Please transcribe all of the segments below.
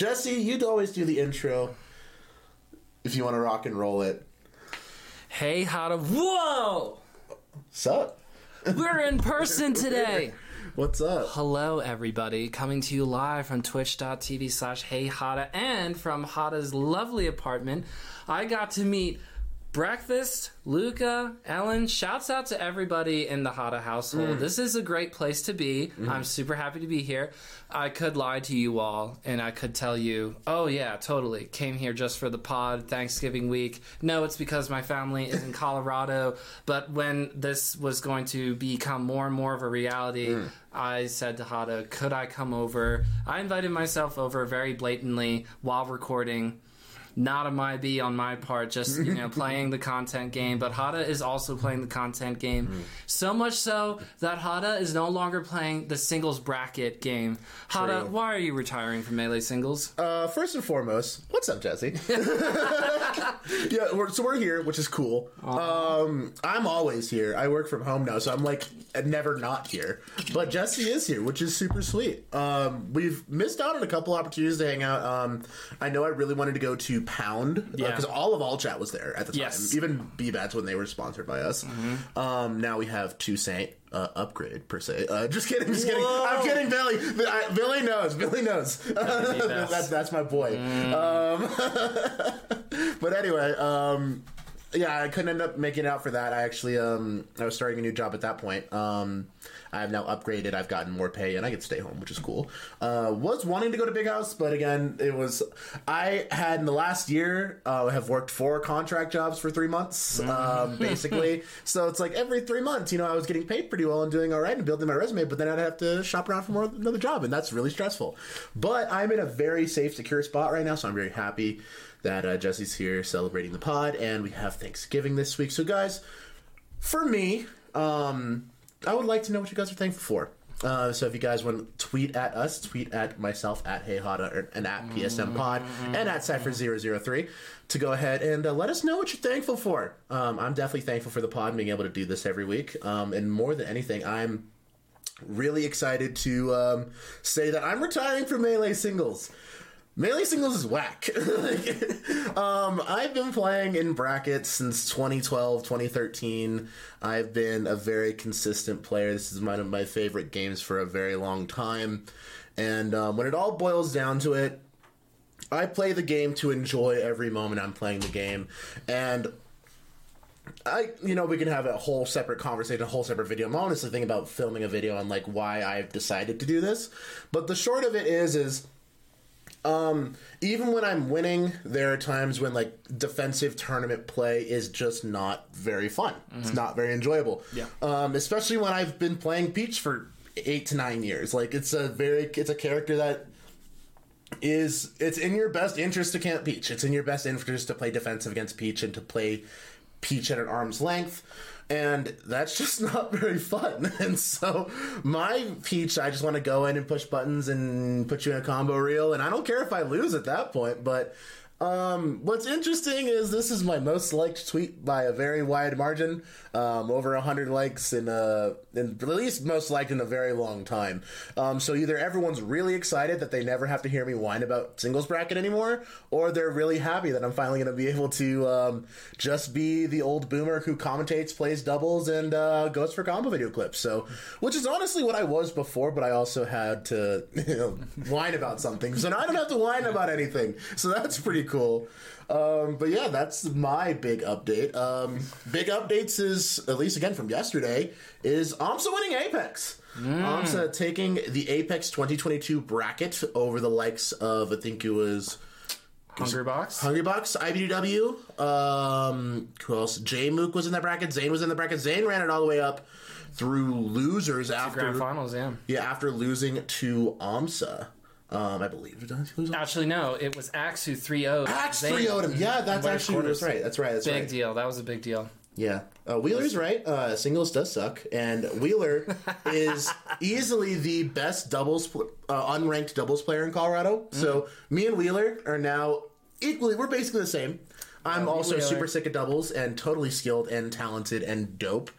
Jesse, you'd always do the intro if you want to rock and roll it. Hey, how to. Whoa! Sup? We're in person today. What's up? Hello, everybody. Coming to you live from twitch.tv slash Hey Hada and from Hada's lovely apartment. I got to meet Breakfast, Luca, Ellen. Shouts out to everybody in the Hada household. Mm. This is a great place to be. Mm-hmm. I'm super happy to be here. I could lie to you all and I could tell you, oh, yeah, totally. Came here just for the pod, Thanksgiving week. No, it's because my family is in Colorado. But when this was going to become more and more of a reality, mm. I said to Hada, could I come over? I invited myself over very blatantly while recording not a my be on my part, just you know, playing the content game. But Hada is also playing the content game. So much so that Hada is no longer playing the singles bracket game. Hada, True. why are you retiring from melee singles? Uh, first and foremost, what's up, Jesse? yeah, we're, so we're here, which is cool. Um, I'm always here. I work from home now, so I'm like never not here. But Jesse is here, which is super sweet. Um, we've missed out on a couple opportunities to hang out. Um, I know I really wanted to go to Pound Yeah. because all of All Chat was there at the time. Yes. Even BBats when they were sponsored by us. Um, now we have Toussaint. Uh, upgrade per se. Uh, just kidding, just kidding. I'm kidding, Billy. I, Billy knows. Billy knows. that's that's my boy. Um, but anyway, um, yeah, I couldn't end up making it out for that. I actually, um, I was starting a new job at that point. Um, I've now upgraded. I've gotten more pay, and I get to stay home, which is cool. Uh, was wanting to go to Big House, but again, it was. I had in the last year uh, have worked four contract jobs for three months, um, basically. so it's like every three months, you know, I was getting paid pretty well and doing all right and building my resume, but then I'd have to shop around for more another job, and that's really stressful. But I'm in a very safe, secure spot right now, so I'm very happy that uh, Jesse's here celebrating the pod, and we have Thanksgiving this week. So, guys, for me, um, I would like to know what you guys are thankful for. Uh, so if you guys want to tweet at us, tweet at myself at HeyHada and at PSM Pod and at Cypher003 to go ahead and uh, let us know what you're thankful for. Um, I'm definitely thankful for the pod being able to do this every week. Um, and more than anything, I'm really excited to um, say that I'm retiring from Melee Singles. Melee Singles is whack. um, I've been playing in brackets since 2012, 2013. I've been a very consistent player. This is one of my favorite games for a very long time. And um, when it all boils down to it, I play the game to enjoy every moment I'm playing the game. And I, you know, we can have a whole separate conversation, a whole separate video. I'm honestly thinking about filming a video on like why I've decided to do this. But the short of it is, is um, even when I'm winning, there are times when like defensive tournament play is just not very fun. It's not very enjoyable. Yeah. Um, especially when I've been playing Peach for eight to nine years. Like it's a very, it's a character that is it's in your best interest to camp Peach. It's in your best interest to play defensive against Peach and to play Peach at an arm's length. And that's just not very fun. And so my Peach, I just want to go in and push buttons and put you in a combo reel. And I don't care if I lose at that point, but um, what's interesting is this is my most liked tweet by a very wide margin, um, over 100 likes in, uh, in at least most liked in a very long time. Um, so either everyone's really excited that they never have to hear me whine about singles bracket anymore, or they're really happy that I'm finally going to be able to um, just be the old boomer who commentates, plays doubles, and uh, goes for combo video clips. So, which is honestly what I was before, but I also had to you know, whine about something. So now I don't have to whine about anything. So that's pretty. Um, but yeah, that's my big update. Um, big updates is at least again from yesterday is AMSA winning Apex. AMSA taking the Apex 2022 bracket over the likes of I think it was Hunger Box? Hungrybox, IBDW. Um, who else? J Mook was in that bracket. Zain was in the bracket. Zain ran it all the way up through losers after Grand Finals, yeah. yeah after losing to AMSA. Um, I believe did he lose? Actually, no, it was Axe who 3 0'd. Axe three owed him. Yeah, that's actually that's right. That's right. That's Big right. deal. That was a big deal. Yeah, uh, Wheeler's right. Uh, singles does suck, and Wheeler is easily the best doubles, pl- uh, unranked doubles player in Colorado. So me and Wheeler are now equally. We're basically the same. I'm also Wheeler. super sick at doubles and totally skilled and talented and dope,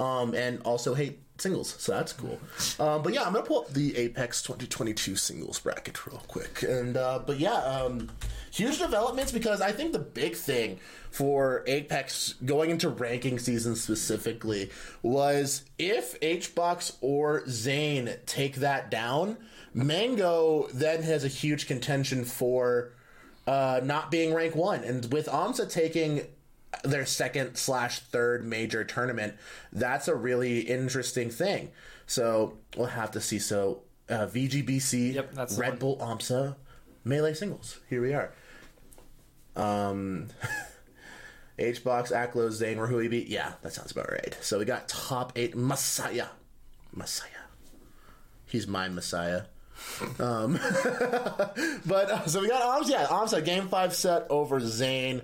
um, and also hate singles, so that's cool. Um, but yeah, I'm gonna pull up the Apex 2022 singles bracket real quick, and uh, but yeah, um, huge developments because I think the big thing for Apex going into ranking season specifically was if HBox or Zain take that down, Mango then has a huge contention for uh, not being rank one, and with AMSA taking their second slash third major tournament, that's a really interesting thing. So we'll have to see. So uh, VGBC, Yep, that's Red. Bull, AMSA, melee singles. Here we are. Um, HBox, Aklo, Zain, Rahuibi. Yeah, that sounds about right. So we got top eight Messiah, Messiah. He's my Messiah. Um, but uh, so we got Amsa. Yeah, Arms game five set over Zain.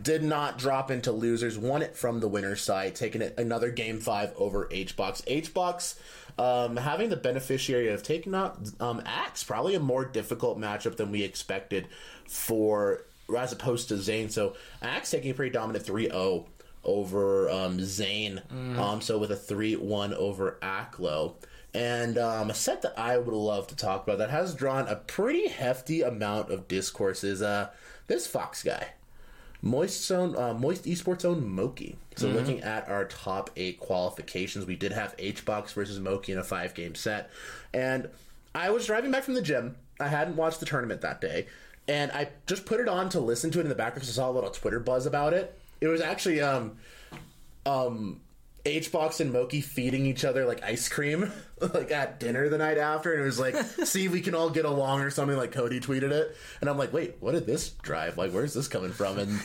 Did not drop into losers. Won it from the winner's side, taking it another game five over HBox. HBox um, having the beneficiary of taking out um, Axe, probably a more difficult matchup than we expected for as opposed to Zain. So Axe taking a pretty dominant 3-0 over um, Zain. Um, so with a 3-1 over Aklo. And um, a set that I would love to talk about that has drawn a pretty hefty amount of discourse is uh, this Fox guy. Moist Zone, uh, Moist Esports own Moky. So looking at our top eight qualifications, we did have HBox versus Moky in a five game set, and I was driving back from the gym. I hadn't watched the tournament that day, and I just put it on to listen to it in the background because I saw a little Twitter buzz about it. It was actually um, um, HBox and Moky feeding each other like ice cream, like at dinner the night after, and it was like, "See, we can all get along" or something. Like Cody tweeted it, and I'm like, "Wait, what did this drive? Like, where's this coming from?" And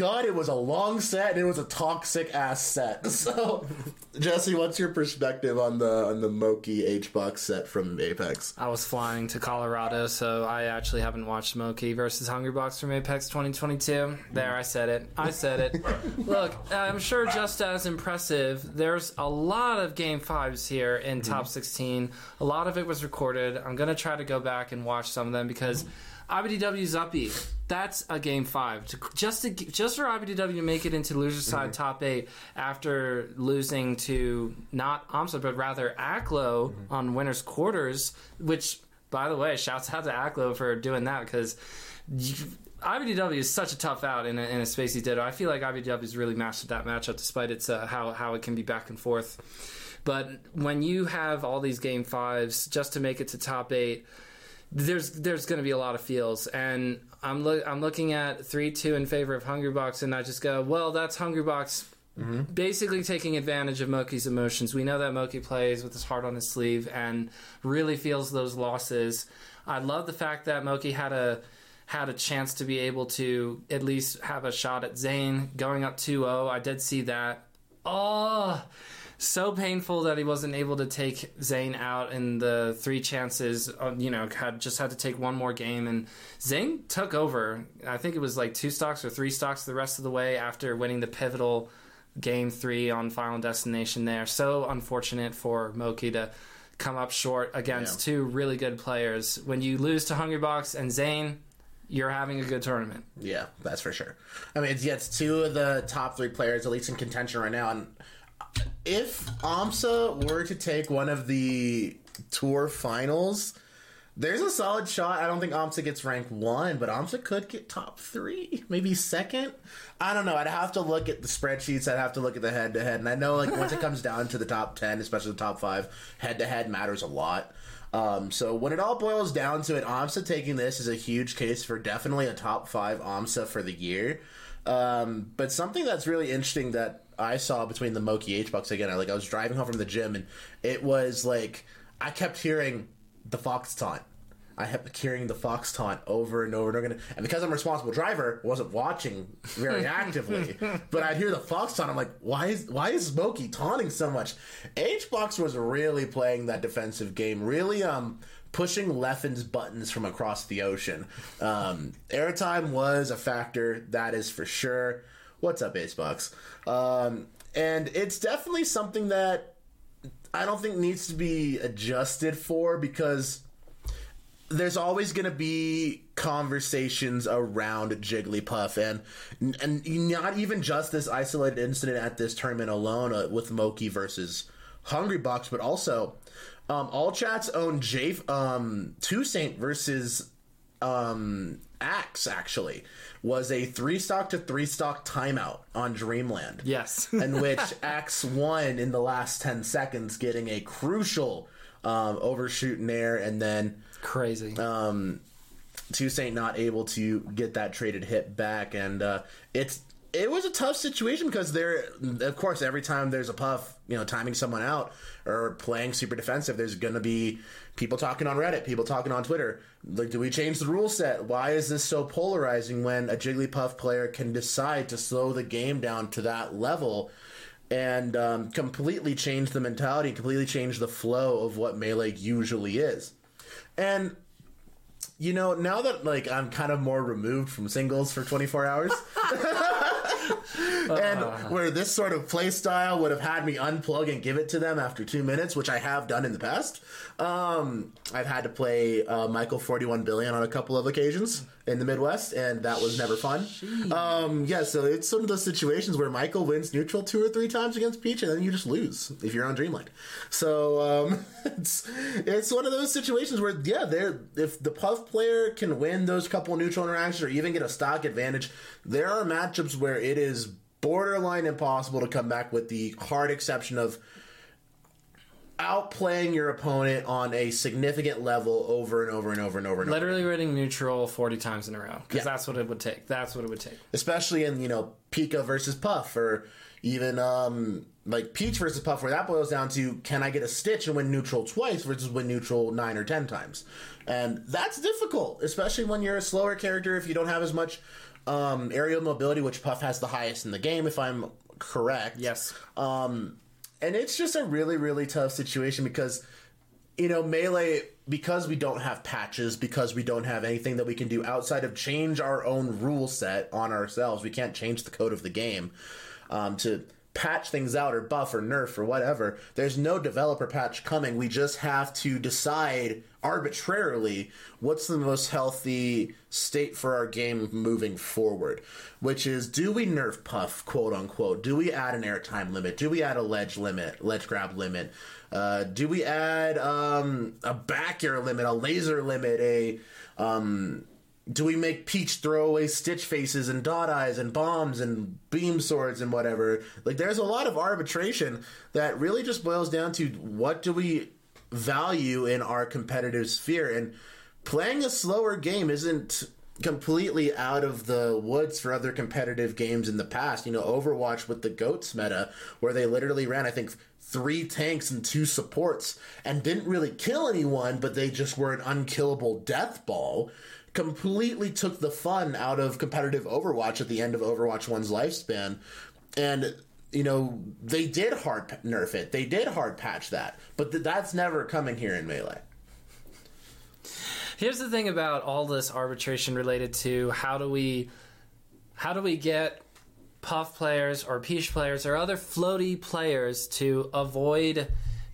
God, it was a long set, and it was a toxic ass set. So, Jesse, what's your perspective on the on the Moky HBox set from Apex? I was flying to Colorado, so I actually haven't watched Moky versus Hungry Box from Apex 2022. There, I said it. I said it. Look, I'm sure just as impressive. There's a lot of game fives here in mm-hmm. top 16. A lot of it was recorded. I'm gonna try to go back and watch some of them because IBDW Zuppy. That's a game five. To, just to just for IBDW to make it into loser side top eight after losing to not Amsa but rather Aklo on winners quarters, which by the way, shouts out to Aklo for doing that because. IBDW is such a tough out in a, in a space he did. I feel like IBDW has really mastered that matchup, despite its uh, how how it can be back and forth. But when you have all these game fives just to make it to top eight, there's there's going to be a lot of feels, and I'm look I'm looking at three two in favor of Hungry Box, and I just go, well, that's Hungrybox mm-hmm. basically taking advantage of Moky's emotions. We know that Moky plays with his heart on his sleeve and really feels those losses. I love the fact that Moky had a had a chance to be able to at least have a shot at Zain going up 2-0. I did see that. Oh, so painful that he wasn't able to take Zain out in the three chances. Uh, you know, had just had to take one more game, and Zain took over. I think it was like two stocks or three stocks the rest of the way after winning the pivotal game three on Final Destination. There, so unfortunate for Moky to come up short against two really good players. When you lose to Hungrybox and Zain, you're having a good tournament. Yeah, that's for sure. I mean, it's, yeah, it's two of the top three players, at least in contention right now. And if AMSA were to take one of the tour finals, there's a solid shot. I don't think AMSA gets ranked one, but AMSA could get top three, maybe second. I don't know. I'd have to look at the spreadsheets. I'd have to look at the head to head. And I know, like, once it comes down to the top 10, especially the top five, head to head matters a lot. Um, so when it all boils down to it, AMSA taking this is a huge case for definitely a top five AMSA for the year. Um, but something that's really interesting that I saw between the Moky HBox again, I like I was driving home from the gym and it was like I kept hearing the Fox taunt. I kept hearing the Fox taunt over and over and over again. And because I'm a responsible driver, wasn't watching very actively. but I'd hear the Fox taunt. I'm like, why is why is Smokey taunting so much? HBox was really playing that defensive game, really um pushing Leffen's buttons from across the ocean. Um, airtime was a factor, that is for sure. What's up, Acebox? Um, and it's definitely something that I don't think needs to be adjusted for because there's always going to be conversations around Jigglypuff and and not even just this isolated incident at this tournament alone uh, with Moky versus Hungry Box, but also um, all chats own J um, Toussaint versus um, Axe. Actually, was a three stock to three stock timeout on Dreamland. Yes. in which Axe won in the last ten seconds, getting a crucial um, overshoot in air, and then Crazy. um, Toussaint not able to get that traded hit back, and uh, it's it was a tough situation because there, of course, every time there's a puff, you know, timing someone out or playing super defensive, there's going to be people talking on Reddit, people talking on Twitter. Like, do we change the rule set? Why is this so polarizing when a Jigglypuff player can decide to slow the game down to that level? And um, completely change the mentality, completely change the flow of what Melee usually is. And you know, now that like I'm kind of more removed from singles for 24 hours, and where this sort of play style would have had me unplug and give it to them after two minutes, which I have done in the past. Um, I've had to play uh, Michael 41 billion on a couple of occasions in the Midwest, and that was never fun. Um, yeah, so it's one of those situations where Michael wins neutral two or three times against Peach, and then you just lose if you're on Dreamland. So um, it's it's one of those situations where yeah, there if the Puff player can win those couple neutral interactions or even get a stock advantage, there are matchups where it is borderline impossible to come back with the hard exception of outplaying your opponent on a significant level over and over and over and over and over. Literally winning neutral 40 times in a row. Because Yeah. that's what it would take. That's what it would take. especially in you know Pika versus Puff or even um like Peach versus Puff, where that boils down to can I get a Stitch and win neutral twice versus win neutral nine or ten times, and that's difficult, especially when you're a slower character if you don't have as much um, aerial mobility, which Puff has the highest in the game, if I'm correct. Yes. Um, and it's just a really, really tough situation because, you know, Melee, because we don't have patches, because we don't have anything that we can do outside of change our own rule set on ourselves, we can't change the code of the game um, to patch things out or buff or nerf or whatever. There's no developer patch coming. We just have to decide arbitrarily what's the most healthy state for our game moving forward. Which is, do we nerf puff, quote unquote? Do we add an airtime limit? Do we add a ledge limit, ledge grab limit? Uh, do we add um, a back air limit, a laser limit, a um, do we make Peach throw away Stitch faces and dot eyes and bombs and beam swords and whatever? Like, there's a lot of arbitration that really just boils down to what do we value in our competitive sphere? And playing a slower game isn't completely out of the woods for other competitive games in the past. You know, Overwatch with the GOATS meta, where they literally ran, I think, three tanks and two supports and didn't really kill anyone, but they just were an unkillable death ball. Completely took the fun out of competitive Overwatch at the end of Overwatch 1's lifespan. And, you know, they did hard nerf it. They did hard patch that. But th- that's never coming here in Melee. Here's the thing about all this arbitration related to how do we how do we get puff players or peach players or other floaty players to avoid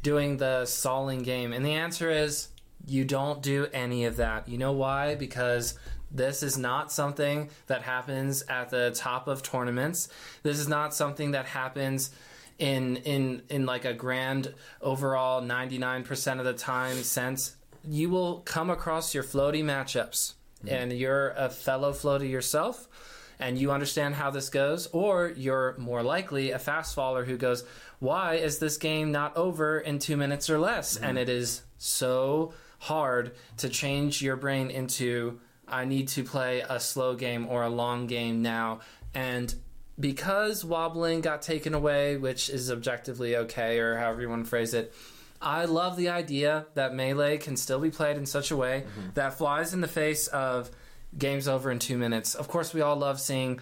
doing the stalling game? And the answer is you don't do any of that. You know why? Because this is not something that happens at the top of tournaments. This is not something that happens in in in like a grand overall 99% of the time sense you will come across your floaty matchups mm-hmm. and you're a fellow floaty yourself and you understand how this goes or you're more likely a fast faller who goes why is this game not over in 2 minutes or less and mm-hmm. it is so hard to change your brain into I need to play a slow game or a long game now and because wobbling got taken away, which is objectively okay, or however you want to phrase it, I love the idea that melee can still be played in such a way mm-hmm. that flies in the face of games over in two minutes. Of course, we all love seeing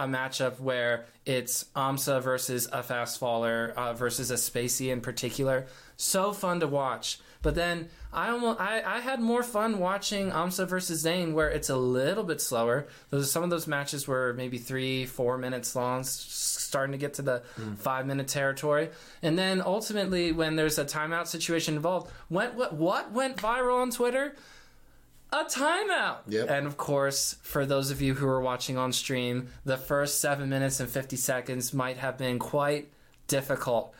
a matchup where it's Amsa versus a fast faller uh, versus a spacie in particular. So fun to watch. But then I almost I, I had more fun watching Amsa versus Zain where it's a little bit slower. Those some of those matches were maybe three, four minutes long, starting to get to the five minute territory. And then ultimately when there's a timeout situation involved, went what what went viral on Twitter? A timeout. Yep. And of course, for those of you who are watching on stream, the first seven minutes and 50 seconds might have been quite difficult.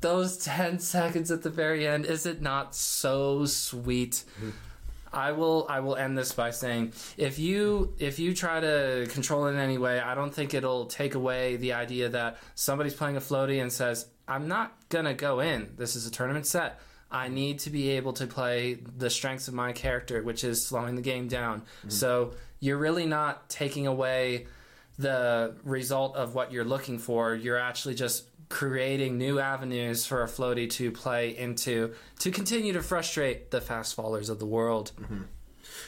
those 10 seconds at the very end, is it not so sweet? I will I will end this by saying if you if you try to control it in any way, I don't think it'll take away the idea that somebody's playing a floaty and says, I'm not gonna go in. This is a tournament set. I need to be able to play the strengths of my character, which is slowing the game down. So you're really not taking away the result of what you're looking for. You're actually just creating new avenues for a floaty to play into to continue to frustrate the fast fallers of the world.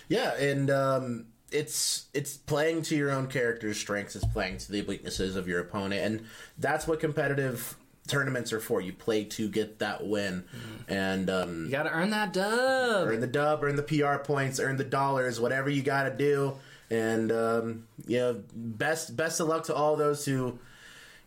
Yeah, and um, it's it's playing to your own character's strengths. It's playing to the weaknesses of your opponent, and that's what competitive tournaments are for. You play to get that win, and um, You got to earn that dub. earn the dub, earn the PR points, earn the dollars, whatever you got to do. And um, you know, best best of luck to all those who,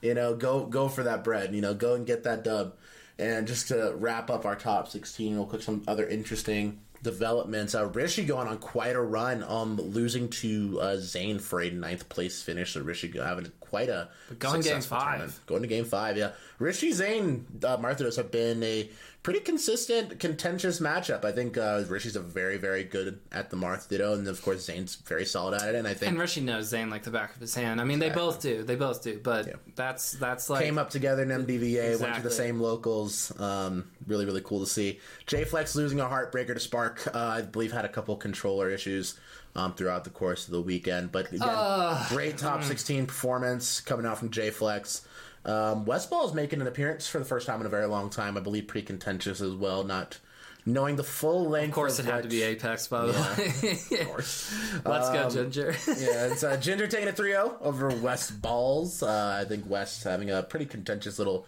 you know, go go for that bread. You know, go and get that dub. And just to wrap up our top sixteen, we'll quick, some other interesting developments. Uh, Rishi going on quite a run, um, losing to uh, Zain for a ninth place finish. So Rishi having quite a going to game five. tournament. Going to game five, yeah. Rishi Zain, uh, Marthos have been a pretty consistent, contentious matchup. I think uh, Rishi's a very, very good at the Marth Ditto, and of course Zain's very solid at it. And I think And Rishi knows Zain like the back of his hand. I mean, they both do. They both do. But that's that's like came up together in MDVA, went to the same locals. Um, really, really cool to see. J Flex losing a heartbreaker to Spark. Uh, I believe had a couple controller issues um, throughout the course of the weekend, but again, great top mm. 16 performance coming out from J Flex. Um, Westball is making an appearance for the first time in a very long time. I believe pretty contentious as well. Not knowing the full length. Of course, it had to be Apex, by the way. Of course. Let's go, Um, Ginger. yeah, it's uh, Ginger taking a 3-0 over Westballz. Uh, I think West having a pretty contentious little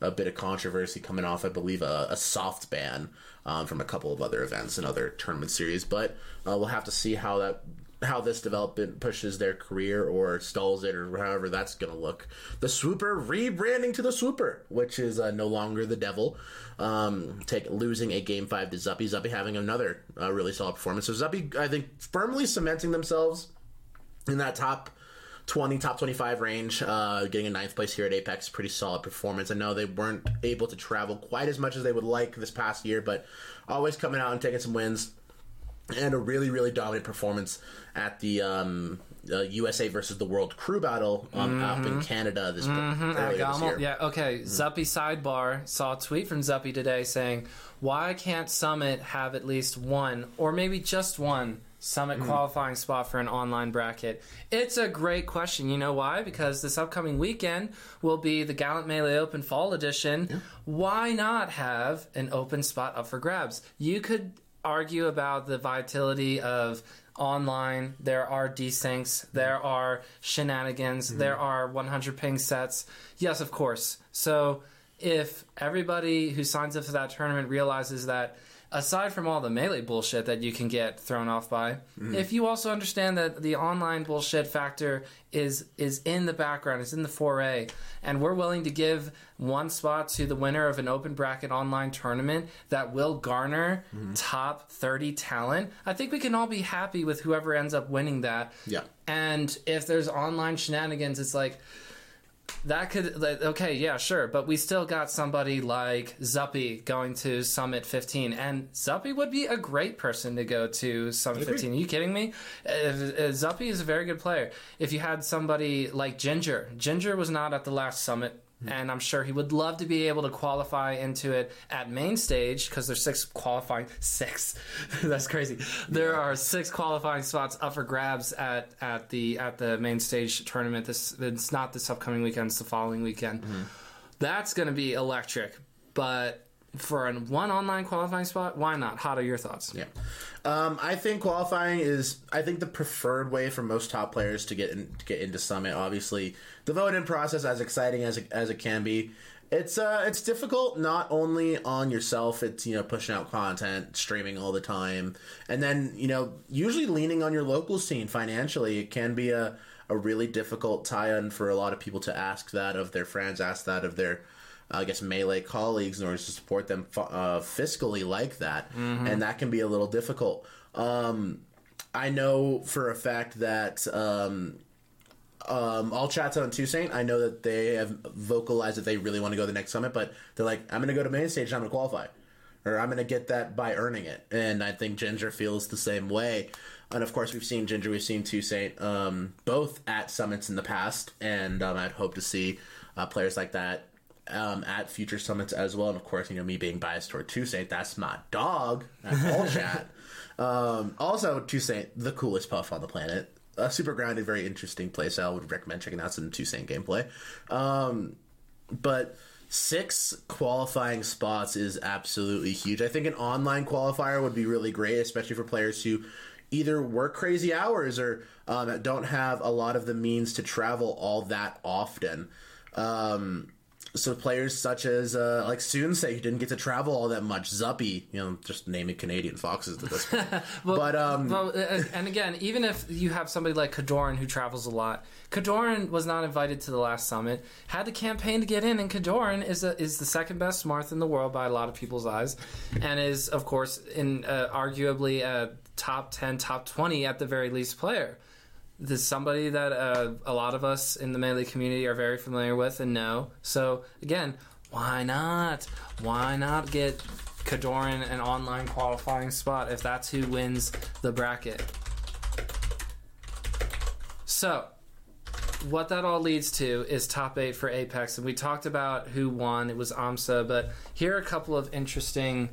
a bit of controversy coming off, I believe, a, a soft ban um, from a couple of other events and other tournament series. But uh, we'll have to see how that how this development pushes their career or stalls it or however that's going to look. The Swooper rebranding to the Swooper, which is uh, no longer the Devil. Um, take losing a game five to Zuppy. Zuppy having another uh, really solid performance. So Zuppy, I think, firmly cementing themselves in that top 20, top 25 range, uh, getting a ninth place here at Apex, pretty solid performance. I know they weren't able to travel quite as much as they would like this past year, but always coming out and taking some wins. And a really, really dominant performance at the um, uh, USA versus the World Crew Battle um, up in Canada this, earlier this year. Yeah, okay. Zuppy sidebar saw a tweet from Zuppy today saying, Why can't Summit have at least one, or maybe just one, Summit hmm. qualifying spot for an online bracket? It's a great question. You know why? Because this upcoming weekend will be the Gallant Melee Open Fall Edition. Why not have an open spot up for grabs? You could argue about the vitality of online there are desyncs hmm. there are shenanigans hmm. there are 100 ping sets yes of course so if everybody who signs up for that tournament realizes that aside from all the melee bullshit that you can get thrown off by mm-hmm. if you also understand that the online bullshit factor is is in the background is in the foray and we're willing to give one spot to the winner of an open bracket online tournament that will garner mm-hmm. top 30 talent i think we can all be happy with whoever ends up winning that. Yeah. and if there's online shenanigans it's like that could like, okay yeah sure but we still got somebody like Zuppy going to Summit 15 and Zuppy would be a great person to go to Summit 15 are you kidding me? Uh, uh, Zuppy is a very good player. If you had somebody like Ginger Ginger was not at the last Summit Mm-hmm. and I'm sure he would love to be able to qualify into it at main stage because there's six qualifying six. That's crazy. There are six qualifying spots up for grabs at, at the at the main stage tournament. This it's not this upcoming weekend; it's the following weekend. Mm-hmm. That's going to be electric. But for an one online qualifying spot, why not? How are your thoughts? Yeah. Um, I think qualifying is, I think, the preferred way for most top players to get in, to get into Summit. Obviously, the voting process, as exciting as it, as it can be, it's uh, it's difficult not only on yourself. It's you know pushing out content, streaming all the time, and then you know usually leaning on your local scene financially. It can be a a really difficult tie-in for a lot of people to ask that of their friends, ask that of their I guess melee colleagues in order to support them uh, fiscally like that, and that can be a little difficult. Um, I know for a fact that um, um, all Chato and Toussaint, I know that they have vocalized that they really want to go to the next summit, but they're like, I'm going to go to main stage and I'm going to qualify. Or I'm going to get that by earning it. And I think Ginger feels the same way. And of course, we've seen Ginger, we've seen Toussaint, um, both at summits in the past. And um, I'd hope to see uh, players like that um, at future summits as well. And of course, you know, me being biased toward Toussaint, that's my dog. That's all chat. Um, also, Toussaint, the coolest puff on the planet. A super grounded, very interesting playstyle. Would recommend checking out some Toussaint gameplay. Um, but six qualifying spots is absolutely huge. I think an online qualifier would be really great, especially for players who either work crazy hours or um, don't have a lot of the means to travel all that often. Um, so players such as uh, like Sunsei who didn't get to travel all that much, Zuppy, you know, just naming Canadian foxes at this point. but um, Well, uh, and again, even if you have somebody like KoDoRiN who travels a lot, KoDoRiN was not invited to the last summit. Had to campaign to get in, and KoDoRiN is a, is the second best Marth in the world by a lot of people's eyes, and is of course in uh, arguably a top ten, top twenty at the very least player. This is somebody that uh, a lot of us in the melee community are very familiar with and know. So again, why not? Why not get KoDoRiN an online qualifying spot if that's who wins the bracket? So, what that all leads to is top eight for Apex, and we talked about who won. It was AMSA, but here are a couple of interesting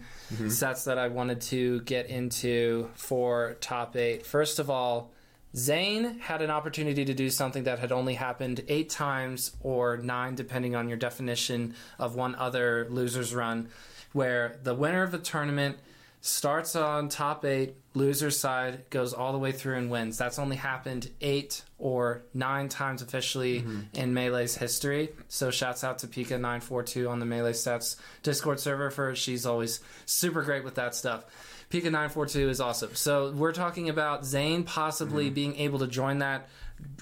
sets that I wanted to get into for top eight. First of all, Zain had an opportunity to do something that had only happened eight times or nine, depending on your definition of one other loser's run, where the winner of the tournament starts on top eight, loser's side goes all the way through and wins. That's only happened eight or nine times officially mm-hmm. in Melee's history. So shouts out to Pika942 on the Melee Stats Discord server for she's always super great with that stuff. Pika 942 is awesome. So we're talking about Zain possibly mm-hmm. being able to join that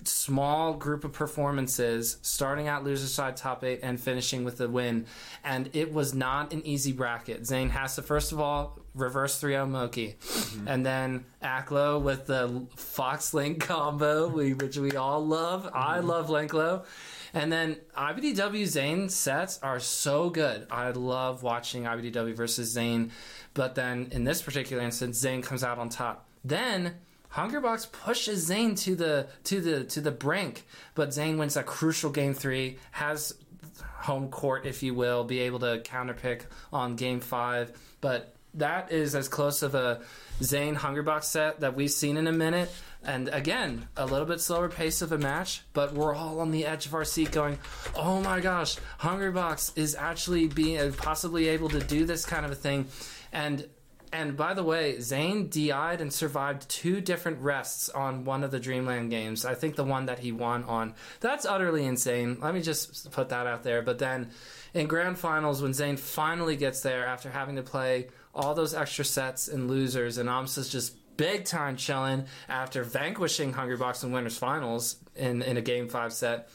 small group of performances, starting out loser side top eight and finishing with a win. And it was not an easy bracket. Zain has to first of all reverse 3-0 Moky, mm-hmm. and then Aklo with the Fox Link combo, we, which we all love. I mm-hmm. love Linklo. And then IBDW Zain sets are so good. I love watching IBDW versus Zain. But then in this particular instance, Zain comes out on top. Then Hungerbox pushes Zain to the to the to the brink, but Zain wins a crucial game three, has home court, if you will, be able to counterpick on game five. But that is as close of a Zain Hungerbox set that we've seen in a minute. And again, a little bit slower pace of a match, but we're all on the edge of our seat going, oh my gosh, Hungerbox is actually being uh, possibly able to do this kind of a thing. And and by the way, Zain DI'd and survived two different rests on one of the Dreamland games. I think the one that he won on. That's utterly insane. Let me just put that out there. But then in grand finals, when Zain finally gets there after having to play all those extra sets and losers, and Amsa's just big time chilling after vanquishing Hungerbox in winners finals in, in a game five set.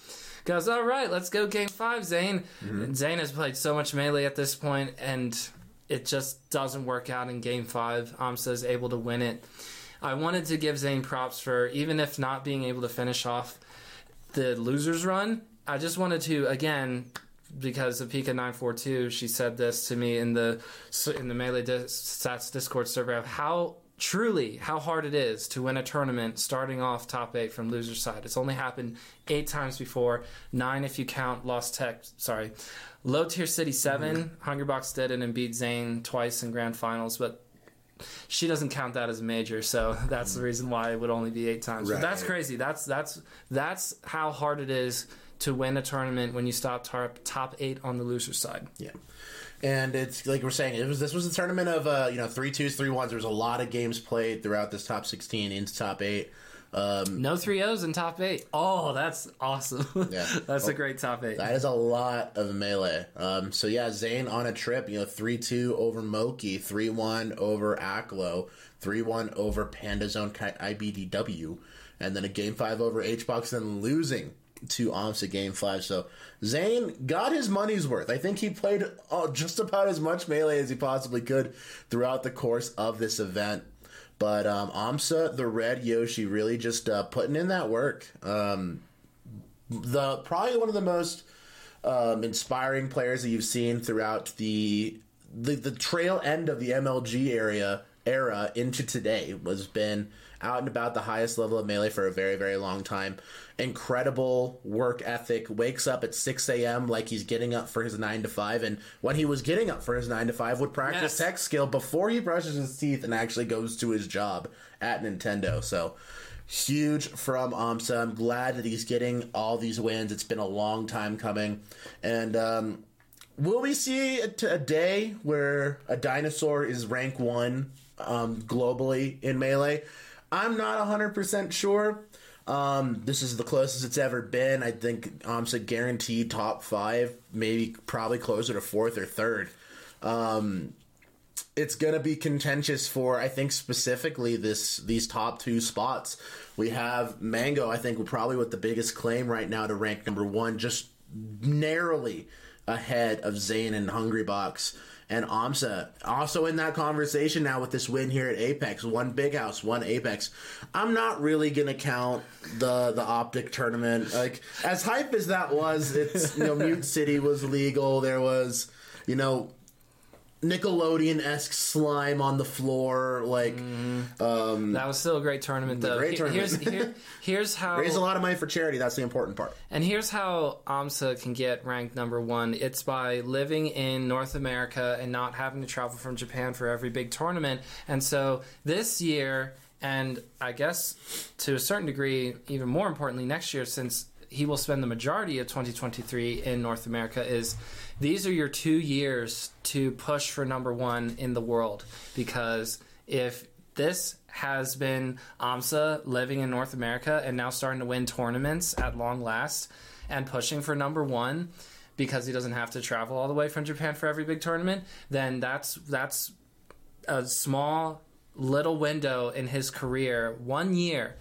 Goes, all right, let's go game five, Zain. And Zain has played so much melee at this point, and it just doesn't work out in game five. Amsa is able to win it. I wanted to give Zain props for even if not being able to finish off the losers run. I just wanted to again because of Pika nine four two. She said this to me in the in the melee dis, stats Discord server of how truly how hard it is to win a tournament starting off top eight from loser side. It's only happened eight times before, nine if you count Lost Tech. Sorry, low tier city 7 mm-hmm. Hungerbox did it and beat Zain twice in grand finals, but she doesn't count that as a major, so that's the mm-hmm. reason why it would only be eight times. But that's crazy. That's that's that's how hard it is to win a tournament when you stop top top eight on the loser side. Yeah. And it's like we're saying, it was this was a tournament of uh, you know three twos, three ones. There was a lot of games played throughout this top sixteen into top eight. Um, No three O's in top eight. Oh, that's awesome. Yeah. that's a great top eight. that is a lot of melee. Um, so yeah, Zain on a trip, you know, three two over Moky, three one over Aklo, three one over Panda Zone IBDW, and then a game five over HBox, then losing to Amsa game five. So Zain got his money's worth. I think he played uh, just about as much melee as he possibly could throughout the course of this event. But um, Amsa, the red Yoshi, really just uh, putting in that work. Um, the probably one of the most um, inspiring players that you've seen throughout the, the the trail end of the MLG area era into today was been out and about the highest level of melee for a very very long time. Incredible work ethic. Wakes up at six a.m. like he's getting up for his nine to five, and when he was getting up for his nine to five, would practice Yes. tech skill before he brushes his teeth and actually goes to his job at Nintendo. So huge from AMSA. I'm glad that he's getting all these wins. It's been a long time coming. And um, will we see a, t- a day where a dinosaur is rank one um, globally in Melee? I'm not 100% sure. Um, this is the closest it's ever been. I think AMSA guaranteed top five, maybe probably closer to fourth or third it's gonna be contentious for I think specifically this these top two spots. We have Mango, I think, probably with the biggest claim right now to rank number one, just narrowly ahead of Zain and Hungry Box. And Amsa also in that conversation now with this win here at Apex, one big house, one Apex. I'm not really gonna count the the optic tournament. Like as hype as that was, it's you know Mute City was legal. There was you know Nickelodeon esque slime on the floor. Like, mm-hmm. um, That was still a great tournament, though. great Here- tournament. Here's, here, here's how raise a lot of money for charity. That's the important part. And here's how AMSA can get ranked number one. It's by living in North America and not having to travel from Japan for every big tournament. And so this year, and I guess to a certain degree, even more importantly, next year, since he will spend the majority of 2023 in North America, is these are your two years to push for number one in the world. Because if this has been AMSA living in North America and now starting to win tournaments at long last and pushing for number one because he doesn't have to travel all the way from Japan for every big tournament, then that's that's a small little window in his career, one year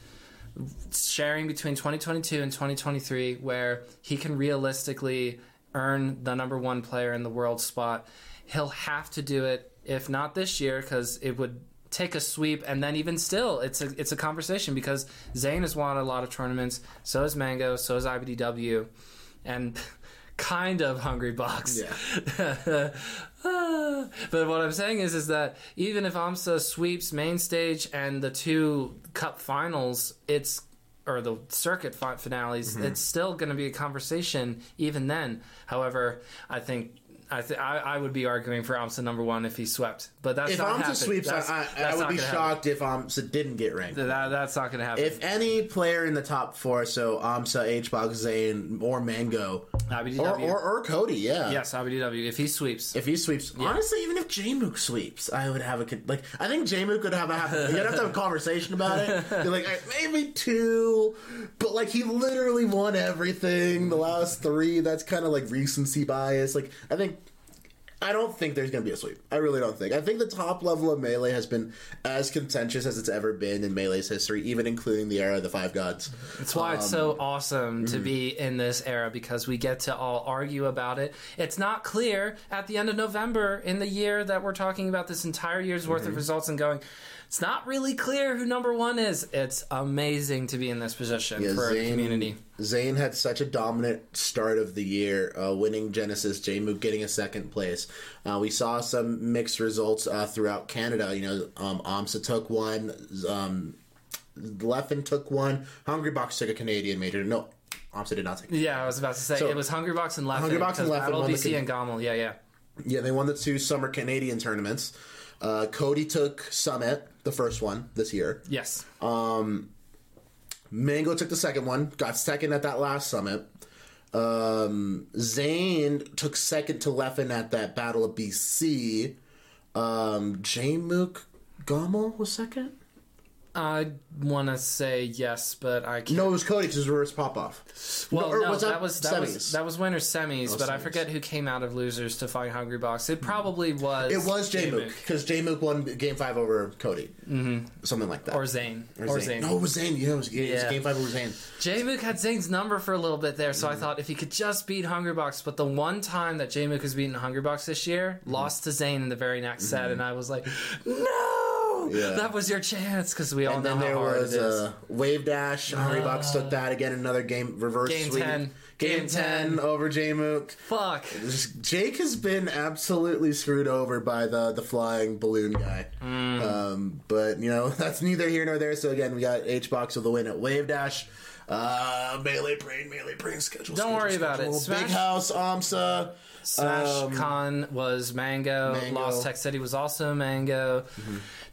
sharing between 2022 and 2023 where he can realistically earn the number one player in the world spot. He'll have to do it if not this year because it would take a sweep. And then even still it's a it's a conversation because Zain has won a lot of tournaments. So has Mango. So is IBDW and kind of Hungry Box. Yeah. Ah, but what I'm saying is, is that even if AMSA sweeps main stage and the two cup finals, it's or the circuit fi- finales, Mm-hmm. it's still going to be a conversation even then. However, I think. I, th- I I would be arguing for AMSA number one if he swept, but that's If not AMSA happening. sweeps, I, That's- I, I that's would be shocked if AMSA didn't get ranked. happen. That, that's not going to happen. If any player in the top four, so AMSA, HBox, Zain, or Mango, or, or, or Cody, yeah. yes, IBDW, if he sweeps, If he sweeps, honestly, even if Jmook sweeps, I would have a con- like. I think Jmook could have a you'd have to have a conversation about it. Be like "Alright, maybe two, but like he literally won everything the last three. That's kind of like recency bias. Like I think. I don't think there's going to be a sweep. I really don't think. I think the top level of Melee has been as contentious as it's ever been in Melee's history, even including the era of the Five Gods. That's why it's so Um, awesome mm-hmm. to be in this era because we get to all argue about it. It's not clear at the end of November in the year that we're talking about this entire year's worth Mm-hmm. of results and going, it's not really clear who number one is. It's amazing to be in this position Yeah, for Zain- community. Zain had such a dominant start of the year, uh, winning Genesis, Jmook getting a second place. Uh, we saw some mixed results uh, throughout Canada. You know, um, AMSA took one, um, Leffen took one, Hungry Box took a Canadian major. No, AMSA did not take. Yeah, I was about to say So- it was Hungry Box and Leffen. Hungry Box and Leffen Battle won the BC con- and GOML. Yeah, yeah. Yeah, they won the two summer Canadian tournaments. Uh, Cody took Summit, the first one this year. Yes. Mango took the second one, got second at that last summit. Um, Zain took second to Leffen at that Battle of BC. Um, Jmook GOML was second? I want to say yes, but I can't. No, it was Cody because it was reverse pop off. Well, or no, was that, that was that semis? was that was winners semis, but I forget who came out of losers to fight Hungry Box. It probably was It was Jmook because Jmook won game five over Cody. Mm-hmm. Something like that. or Zain or, Zain. No, it was Zain. Yeah, it was, it was Yeah. game five over Zain. J-Mook had Zain's number for a little bit there, so I thought if he could just beat Hungry Box, but the one time that J-Mook has beaten Hungry Box this year, Mm. lost to Zain in the very next Mm-hmm. set, and I was like, no. Yeah. that was your chance because we all And know then how there hard was it is. uh, Wave Dash. Hungry Box took that again. Another game reverse Game sweep. 10. Game, Game 10, 10. over J Mook. Fuck. Jake has been absolutely screwed over by the the flying balloon guy. Mm. Um, but you know that's neither here nor there. So again, we got H box with the win at Wave Dash. Uh, melee brain, melee brain schedule. Don't schedule, worry about it. Smash- Big House, AMSA. Smash Um, Con was Mango. Mango. Mm-hmm. Lost Tech City was also Mango.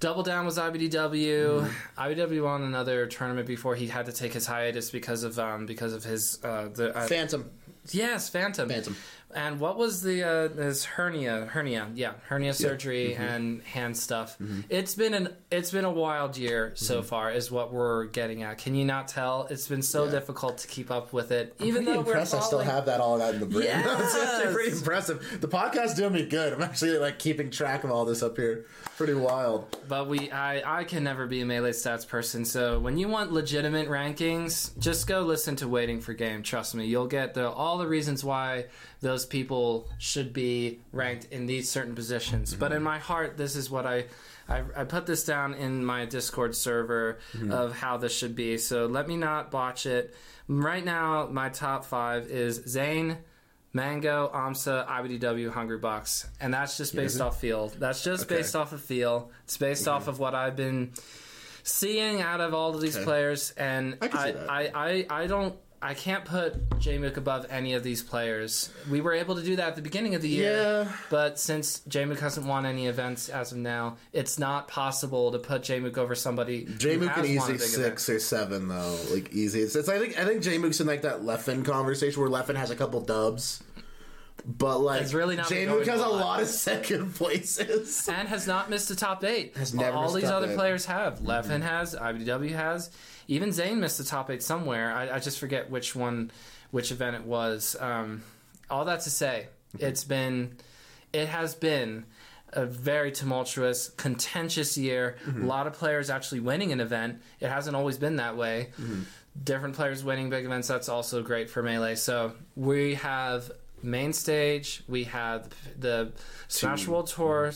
Double Down was IBDW. IBDW won another tournament before he had to take his hiatus because of um because of his uh the uh, Phantom. yes Phantom Phantom. And what was the uh, his hernia hernia yeah hernia surgery Mm-hmm. and hand stuff? It's been an it's been a wild year so Mm-hmm. far is what we're getting at. Can you not tell? It's been so Yeah. difficult to keep up with it. Even Pretty though we're impressed I still have that all that in the brain. it's actually Yes! pretty impressive. The podcast's doing me good. I'm actually like keeping track of all this up here. Pretty wild. But we, I, I can never be a melee stats person. So when you want legitimate rankings, just go listen to Waiting for Game. Trust me, you'll get the all the reasons why those people should be ranked in these certain positions. But in my heart, this is what I, I, I put this down in my Discord server of how this should be. So let me not botch it. Right now, my top five is Zain. Mango, AMSA, IBDW, Hungry Box. And that's just based off feel. That's just Okay. based off of feel. It's based off of what I've been seeing out of all of these Okay. players. And I I. I, I, I don't. I can't put J Mook above any of these players. We were able to do that at the beginning of the year, Yeah. but since J Mook hasn't won any events as of now, it's not possible to put J Mook over somebody. J Mook has can won easy big event. six or seven though, like easy. It's, it's I think I think J Mook's in like that Leffen conversation where Leffen has a couple dubs, but like It's really not J been Mook has a lot of second places. and has not missed a top eight. Has never All these other eight. players have. Leffen has. IBW has. Even Zain missed the top eight somewhere. I, I just forget which one, which event it was. Um, all that to say, mm-hmm. it's been, it has been a very tumultuous, contentious year. A lot of players actually winning an event. It hasn't always been that way. Mm-hmm. Different players winning big events. That's also great for melee. So we have main stage. We have the Smash World Tour,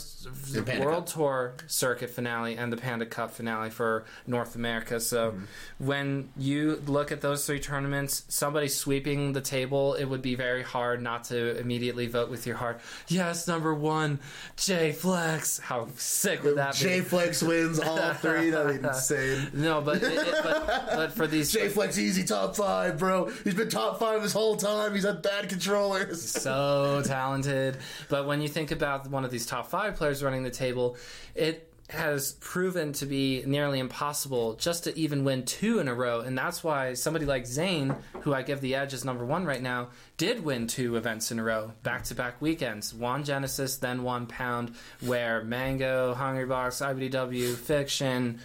the World Cup. Tour circuit finale, and the Panda Cup finale for North America. So mm-hmm. when you look at those three tournaments, somebody sweeping the table, it would be very hard not to immediately vote with your heart. Yes, number one, J Flex. How sick would that J be? Flex wins all three. That'd be insane. No, but, it, it- but but for these J Flex easy top five, bro. He's been top five this whole time. He's had bad controllers. So talented. But when you think about one of these top five players running the table, it has proven to be nearly impossible just to even win two in a row. And that's why somebody like Zain, who I give the edge as number one right now, did win two events in a row, back to back weekends. One Genesis, then one Pound, where Mango, Hungry Box, IBDW, Fiction,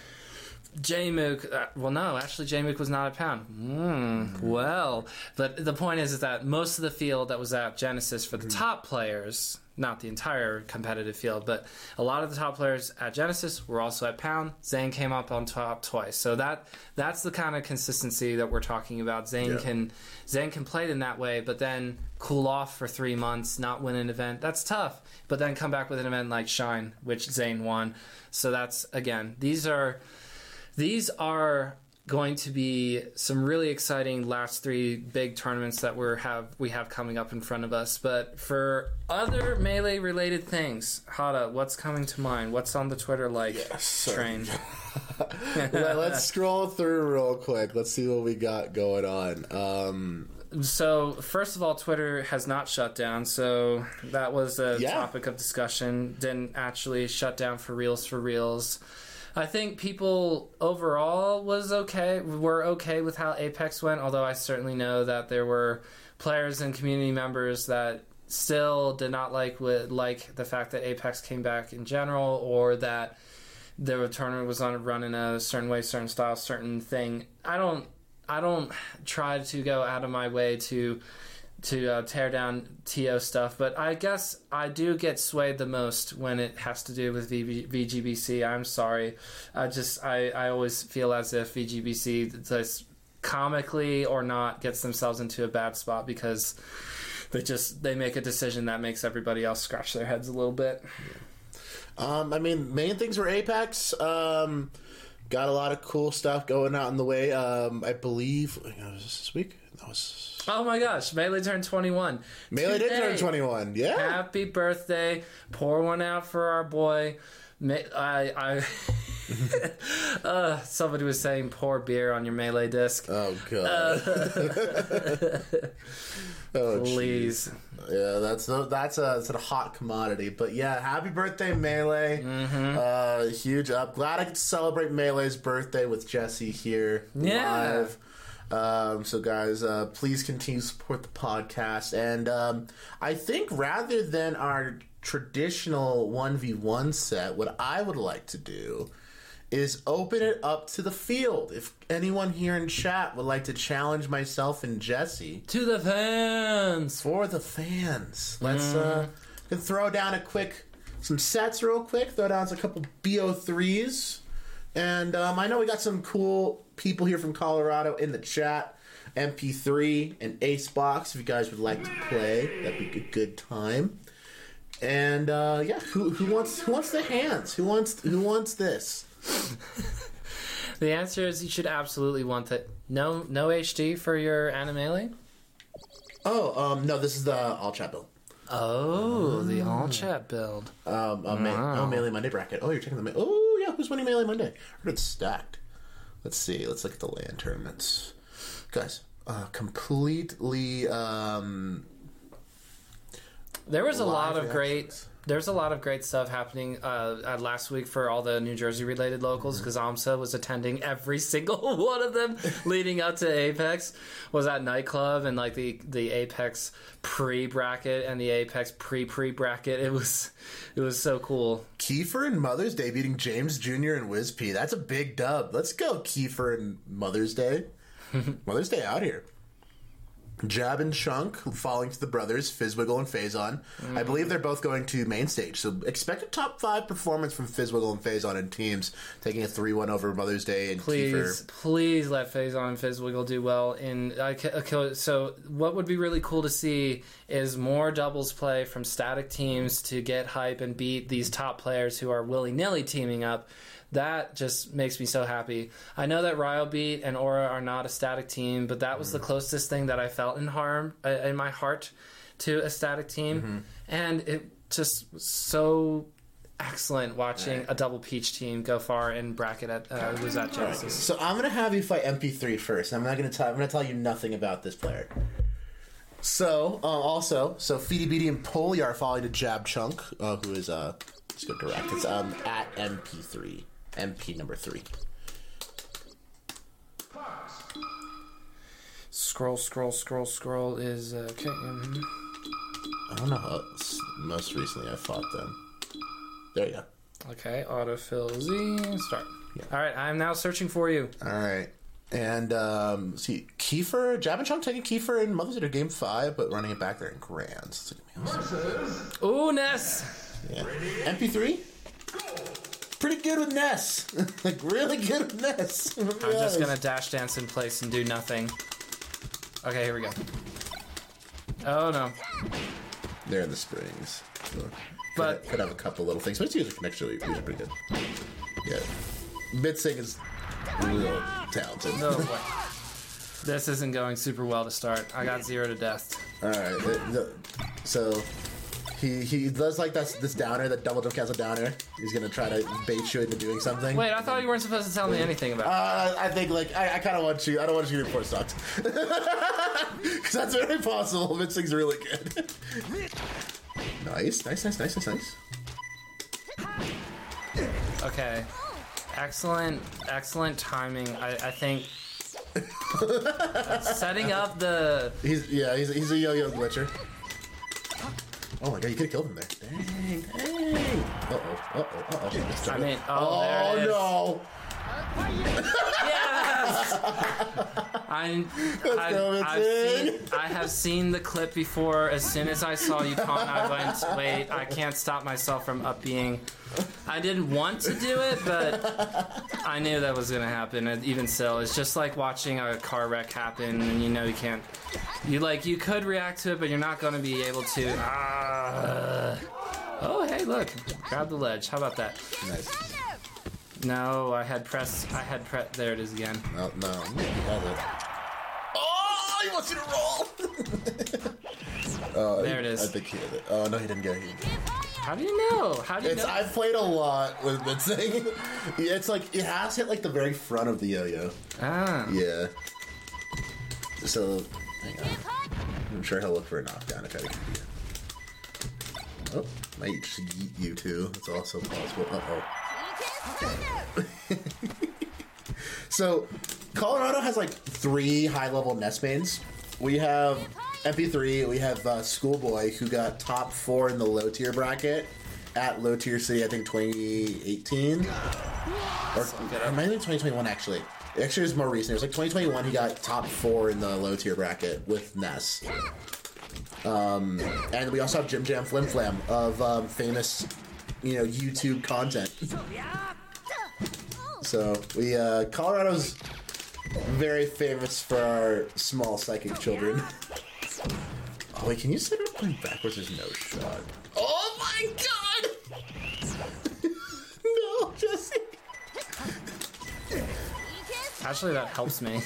J Mook, uh, well, no, actually, J Mook was not a pound. Mm, well, but the point is, is that most of the field that was at Genesis for the top players, not the entire competitive field, but a lot of the top players at Genesis were also at pound. Zain came up on top twice, so that that's the kind of consistency that we're talking about. Zain Yeah. can Zain can play in that way, but then cool off for three months, not win an event. That's tough. But then come back with an event like Shine, which Zain won. So that's again, these are these are going to be some really exciting last three big tournaments that we have we have coming up in front of us. But for other melee related things, Hada, what's coming to mind? What's on the Twitter like sir. train? Let, us scroll through real quick. Let's see what we got going on. Um, So first of all, Twitter has not shut down. So that was a Yeah. topic of discussion. Didn't actually shut down for reals for reals. I think people overall was okay. Were okay with how Apex went. Although I certainly know that there were players and community members that still did not like with like the fact that Apex came back in general, or that the tournament was on a run in a certain way, certain style, certain thing. I don't. I don't try to go out of my way to to uh, tear down TO stuff, but I guess I do get swayed the most when it has to do with VGBC. I'm sorry, I just I, I always feel as if VGBC just comically or not gets themselves into a bad spot because they just they make a decision that makes everybody else scratch their heads a little bit. Um, I mean, main things were Apex. Um, got a lot of cool stuff going out in the way. Um, I believe this this week. That was Oh my gosh, Melee turned 21. Melee did turn twenty one. Yeah. Happy birthday. Pour one out for our boy. I, I uh, somebody was saying pour beer on your Melee disc. Oh god. oh Please. Yeah, that's a, that's a that's a hot commodity. But yeah, happy birthday, Melee! Mm-hmm. Uh, huge up. Glad I could celebrate Melee's birthday with Jesse here Yeah. live. Um, so guys, uh, please continue to support the podcast. And um, I think rather than our traditional one v one set, what I would like to do is open it up to the field. If anyone here in chat would like to challenge myself and Jesse To the fans. for the fans. Let's uh can throw down a quick some sets real quick, throw down a couple BO3s. And um, I know we got some cool people here from Colorado in the chat. MP3 and Acebox, if you guys would like to play, that'd be a good time. And uh, yeah, who, who wants who wants the hands? Who wants who wants this? The answer is you should absolutely want that. No, no HD for your Animelee. Oh, um, no, this is the all chat build. Oh, the all chat build. Um, uh, Ma- Wow. oh, Melee Monday bracket. Oh, you're checking the. Ma- oh, yeah, who's winning Melee Monday? I heard it's stacked. Let's see. Let's look at the land tournaments, guys. Uh, completely. Um, There was a lot of great. There's a lot of great stuff happening uh, last week for all the New Jersey related locals Mm-hmm. because AMSA was attending every single one of them leading up to Apex. Was at nightclub and like the the Apex pre bracket and the Apex pre pre bracket. It was it was so cool. Kiefer and Mother's Day beating James Jr. and Wiz P. That's a big dub. Let's go, Kiefer and Mother's Day. Mother's Day out here. Jab and Chunk falling to the brothers, Fizzwiggle and Phazon. Mm. I believe they're both going to main stage, so expect a top five performance from Fizzwiggle and Phazon in teams, taking a 3 1 over Mother's Day and Please, Kiefer. please let Phazon and Fizzwiggle do well. In okay, so, what would be really cool to see is more doubles play from static teams to get hype and beat these top players who are willy nilly teaming up. That just makes me so happy. I know that Ryobeat and Aura are not a static team, but that was the closest thing that I felt in harm uh, in my heart to a static team, and it just was so excellent watching a double peach team go far in bracket at uh, was at Genesis. So I'm gonna have you fight MP3 first. I'm not gonna tell. I'm gonna tell you nothing about this player. So uh, also, so Feedy Beady and Polly are following to Jab Chunk, uh, who is uh, let's go direct. It's um at MP3, MP number three. Scroll, scroll, scroll, scroll is uh, okay. mhm. I don't know how most recently I fought them. There you go. Okay, autofill Z. Start. Yeah. All right, I'm now searching for you. All right. And um, see, Kiefer, Jab and Chunk taking Kiefer and Mother's Day game five, but running it back there in grands. It's gonna be awesome. Ooh, Ness. Yeah. MP3? Pretty good with Ness. like, really good with Ness. I'm just gonna dash dance in place and do nothing. Okay, here we go. Oh no. They're in the springs. So But- could, could have a couple little things. But it's usually actually usually pretty good. Yeah. Midsing is real talented. No way. This isn't going super well to start. I got zero to death. All right. the- the- so he he does like this this downer, that double jump cancel downer. He's gonna try to bait you into doing something. Wait, I thought you weren't supposed to tell me anything about. it. Uh, I think like I, I kind of want you. I don't want you to report sucks because that's very possible. Midsing's really good. nice, nice, nice, nice, nice, nice. Okay. Excellent, excellent timing. I, I think setting up the He's yeah, he's, he's a yo-yo glitcher. Oh my god, you could have killed him there. Dang, dang. Uh oh, uh oh, uh oh. I mean, oh, there it is. no. Yes! I, I, go, I've seen, I have seen the clip before. As soon as I saw you con, I went, wait, I can't stop myself from up being. I didn't want to do it, but I knew that was going to happen. And even still, it's just like watching a car wreck happen, and you know you can't. You like you could react to it, but you're not going to be able to. Ah, Oh, hey, look. Grab the ledge. How about that? Nice. No, I had press. I had press. There it is again. No, no, you have it. Oh, he wants you to roll. oh, There it is. I think he had it. Oh no, he didn't get it. He didn't. How do you know? How do you It's know? I've played a lot with Mitzing. yeah, it's like it has hit like the very front of the yo-yo. ah. Yeah. So, hang on. I'm sure he'll look for a knockdown if I can beat it. Oh, might just yeet you too. That's also possible. Uh oh. So, Colorado has like three high level Ness mains. We have MP3, we have uh, Schoolboy, who got top four in the low tier bracket at Low Tier City, I think 2018. Or, or maybe 2021, actually. Actually, it was more recent. It was like 2021, he got top four in the low tier bracket with Ness. Um, and we also have Jim Jam Flim Flam of um, famous, you know, YouTube content. So we uh, Colorado's very famous for our small psychic children. Oh wait, can you say it going backwards? There's no shot. Oh my god! no, Jesse. Actually, that helps me.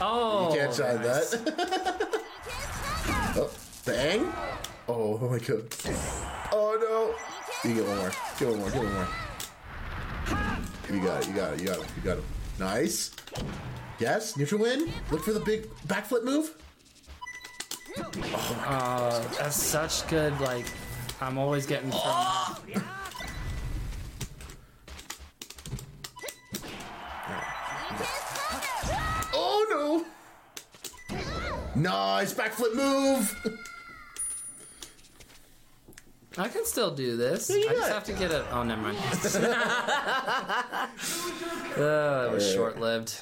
Oh. You can't try nice. that. oh, bang! Oh, oh my god. Oh no! You get one more. Get one more. Get one more. You got it. You got it. You got it. You got it. Nice. Yes, neutral win. Look for the big backflip move. Oh, that's such good. Like, I'm always getting from. Oh no! Nice backflip move. I can still do this. you I just got have to get it. Oh, never mind. uh, that was short lived.